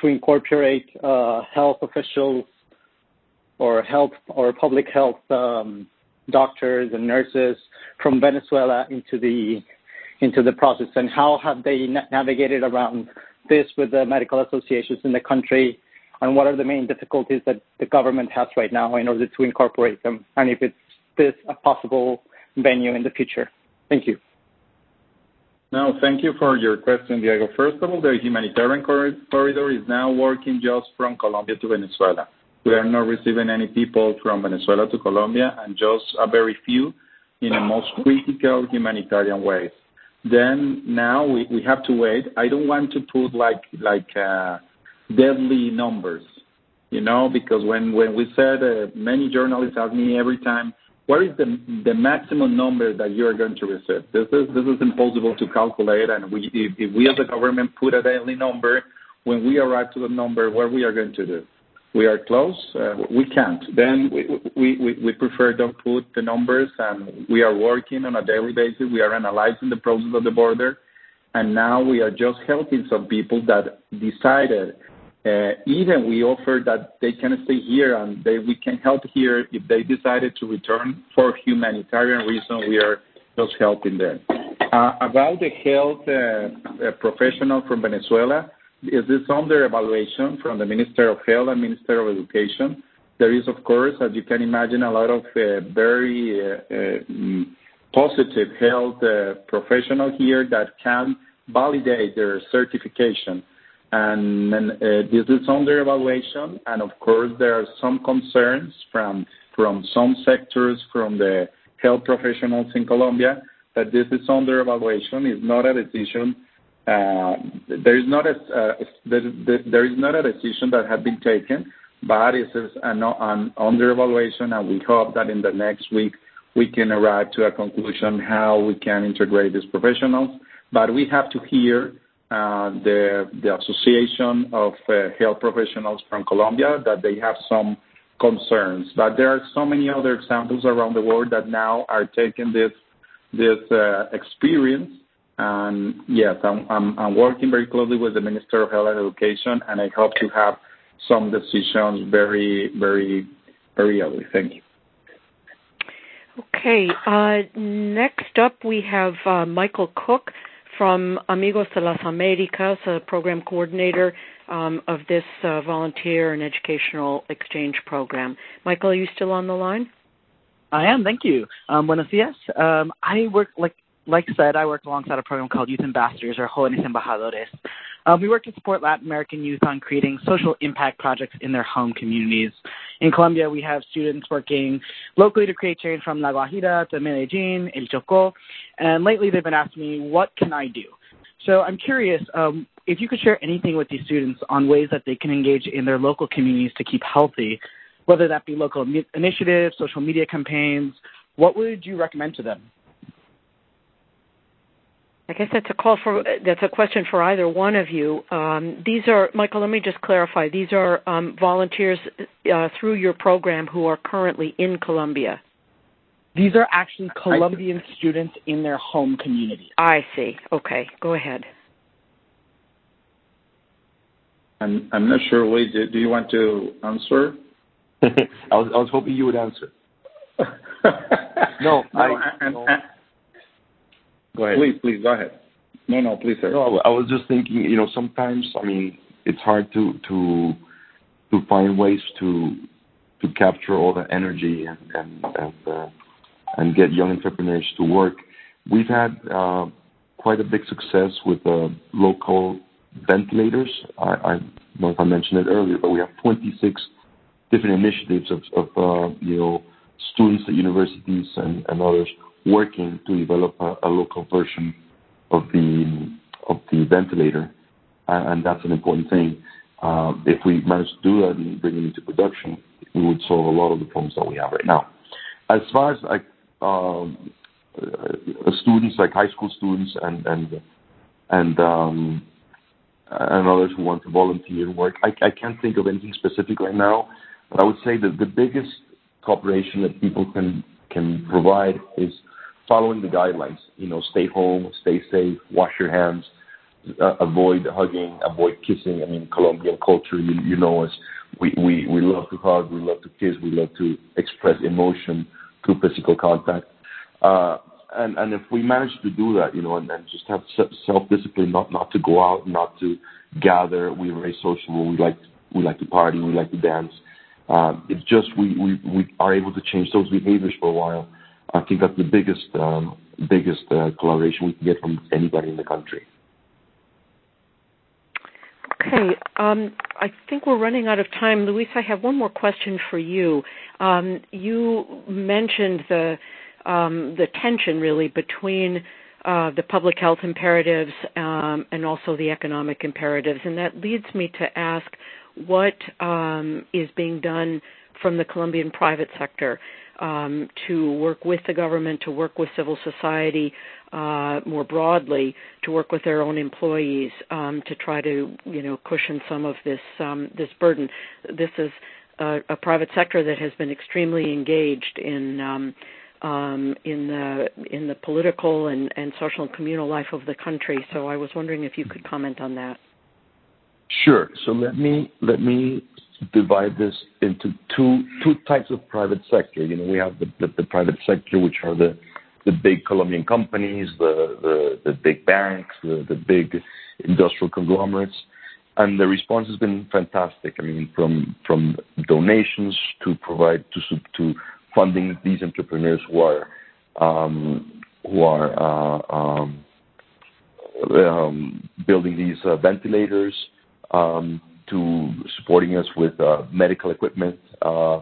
to incorporate uh, health officials or health or public health um, doctors and nurses from Venezuela into the into the process, and how have they na- navigated around this with the medical associations in the country, and what are the main difficulties that the government has right now in order to incorporate them, and if it's this a possible venue in the future. Thank you. No, thank you for your question, Diego. First of all, the humanitarian corridor is now working just from Colombia to Venezuela. We are not receiving any people from Venezuela to Colombia, and just a very few in the most critical humanitarian ways. Then now we, have to wait. I don't want to put like like uh, deadly numbers, you know, because when we said uh, many journalists ask me every time, what is the maximum number that you are going to receive? This is this is impossible to calculate, and we if, we as a government put a daily number, when we arrive to the number, what we are going to do? We are close. Uh, we can't. Then we, prefer don't put the numbers, and we are working on a daily basis. We are analyzing the process of the border, and now we are just helping some people that decided even we offer that they can stay here and we can help here if they decided to return for humanitarian reason. We are just helping them. Uh, about the health uh, uh, professional from Venezuela, is this under evaluation from the Minister of Health and Minister of Education? There is, of course, as you can imagine, a lot of uh, very uh, uh, positive health professional here that can validate their certification this is under evaluation. And of course, there are some concerns from some sectors, from the health professionals in Colombia, that this is under evaluation. It's not a decision. Uh, there is not a uh, there is not a decision that has been taken, but it is under evaluation, and we hope that in the next week we can arrive to a conclusion how we can integrate these professionals. But we have to hear Uh, the Association of uh, Health Professionals from Colombia that they have some concerns. But there are so many other examples around the world that now are taking this uh, experience. And yes, I'm working very closely with the Minister of Health and Education, and I hope to have some decisions very very very early. Thank you. Okay. Next up, we have Michael Cook from Amigos de las Americas, a program coordinator um, of this uh, volunteer and educational exchange program. Michael, are you still on the line? I am. Thank you. Um, Buenos días. Um, I work like like said, I work alongside a program called Youth Ambassadors or Jóvenes Embajadores. Uh, we work to support Latin American youth on creating social impact projects in their home communities. In Colombia, we have students working locally to create change from La Guajira to Medellin, El Chocó, and lately they've been asking me, what can I do? So I'm curious um, if you could share anything with these students on ways that they can engage in their local communities to keep healthy, whether that be local initiatives, social media campaigns. What would you recommend to them? I guess that's a call for that's a question for either one of you. Um, these are Michael, let me just clarify. These are volunteers through your program who are currently in Colombia. These are actually Colombian students in their home community. I see. Okay. Go ahead. I'm I'm not sure. Luis, do you want to answer? I was I was hoping you would answer. No. Go ahead. Please go ahead. No, no, please, sir. No, I was just thinking, you know, sometimes I mean, it's hard to find ways to capture all the energy uh, and get young entrepreneurs to work. We've had uh, quite a big success with uh, local ventilators. I don't know if I mentioned it earlier, but we have 26 different initiatives of you know, students at universities and others working to develop a local version of the ventilator. And that's an important thing. Uh, if we manage to do that and bring it into production, we would solve a lot of the problems that we have right now. As far as um, uh, students, like high school students um, and others who want to volunteer work, I can't think of anything specific right now. But I would say that the biggest cooperation that people can provide is following the guidelines. You know, stay home, stay safe, wash your hands, uh, avoid hugging, avoid kissing. I mean, Colombian culture, you know us. We we, we love to hug, we love to kiss, we love to express emotion through physical contact. Uh, and, and if we manage to do that, you know, and just have self-discipline not not to go out, not to gather, we're very sociable. We like we like to party, we like to dance. Uh, It's just we, we, we are able to change those behaviors for a while. I think that's the biggest um, uh, collaboration we can get from anybody in the country. Okay. Um, I think we're running out of time. Luis, I have one more question for you. Um, you mentioned the tension really between uh, the public health imperatives and also the economic imperatives. And that leads me to ask what is being done from the Colombian private sector Um, to work with the government, to work with civil society uh, more broadly, to work with their own employees um, to try to you know cushion some of this um, this burden. This is a private sector that has been extremely engaged in in the in the political and and social and communal life of the country. So I was wondering if you could comment on that. Sure. So let me let me divide this into two types of private sector. You know, we have the private sector, which are the big Colombian companies, the big banks, the big industrial conglomerates. And the response has been fantastic. I mean, from donations to funding these entrepreneurs who are um, uh, um, um, building these uh, ventilators, to supporting us with uh, medical equipment uh,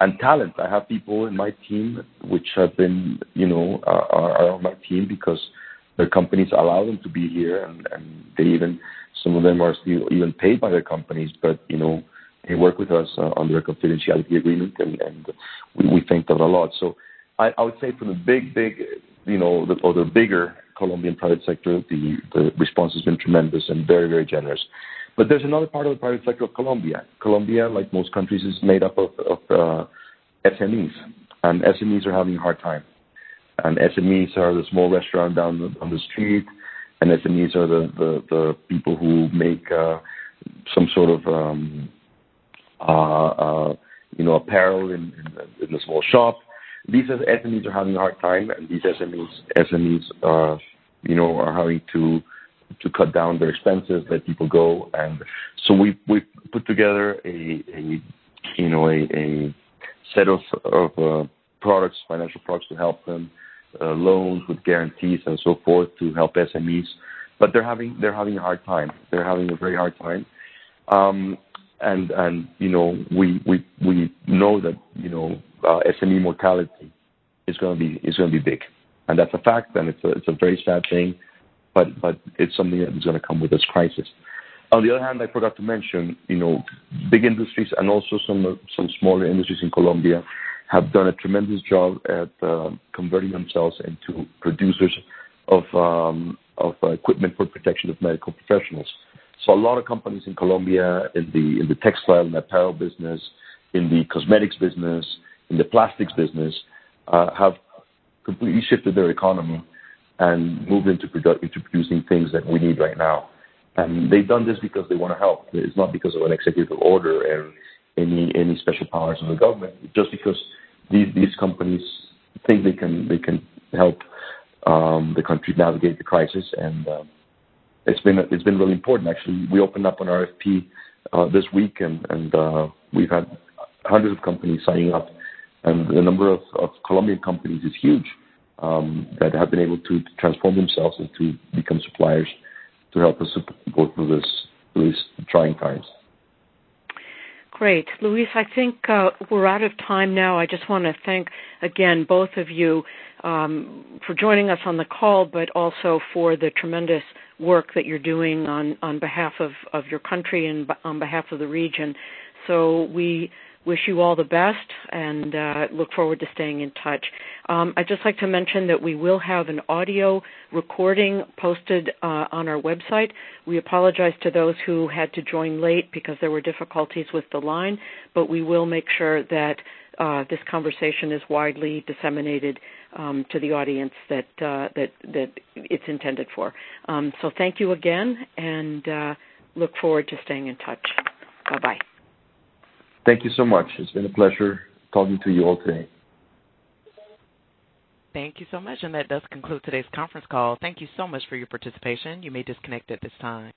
and talent. I have people in my team which have been, you know, uh, are on my team because their companies allow them to be here, and they even, some of them are still even paid by their companies, but you know, they work with us under a confidentiality agreement, and we thank them a lot. So I would say for the big, big, you know, or the bigger Colombian private sector, the response has been tremendous and very, very generous. But there's another part of the private sector of Colombia. Colombia, like most countries, is made up of, uh, SMEs, and SMEs are having a hard time. And SMEs are the small restaurant down the, on the street, and SMEs are the, the, people who make uh, some sort of um, uh, you know apparel in, a small shop. These SMEs are having a hard time, and these SMEs SMEs are you know are having to to cut down their expenses, let people go, and so we we put together a, a you know a, a set of of uh, products, financial products to help them, uh, loans with guarantees and so forth to help SMEs. But they're having they're having a hard time. They're having a very hard time, um, and and you know we we we know that you know uh, SME mortality is going to be is going to be big, and that's a fact, and it's a it's a very sad thing but but it's something that is going to come with this crisis. On the other hand, I forgot to mention, you know, big industries and also some some smaller industries in Colombia have done a tremendous job at uh, converting themselves into producers of um, of equipment for protection of medical professionals. So a lot of companies in Colombia in the in the textile and apparel business, in the cosmetics business, in the plastics business, uh, have completely shifted their economy and move into, into producing things that we need right now. And they've done this because they want to help. It's not because of an executive order and any any special powers of the government. Just because these these companies think they can they can help um, the country navigate the crisis, and uh, it's been it's been really important. Actually, we opened up an RFP uh, this week, and and uh, we've had hundreds of companies signing up, and the number of, of Colombian companies is huge um, that have been able to transform themselves and to become suppliers to help us go through these trying times. Great. Luis, I think uh, we're out of time now. I just want to thank again both of you um, for joining us on the call, but also for the tremendous work that you're doing on, on behalf of, your country and on behalf of the region. So we wish you all the best and uh, look forward to staying in touch. Um, I'd just like to mention that we will have an audio recording posted uh, on our website. We apologize to those who had to join late because there were difficulties with the line, but we will make sure that uh, this conversation is widely disseminated um, to the audience that uh, that that it's intended for. Um, so thank you again, and uh, look forward to staying in touch. Bye bye. Thank you so much. It's been a pleasure talking to you all today. Thank you so much. And that does conclude today's conference call. Thank you so much for your participation. You may disconnect at this time.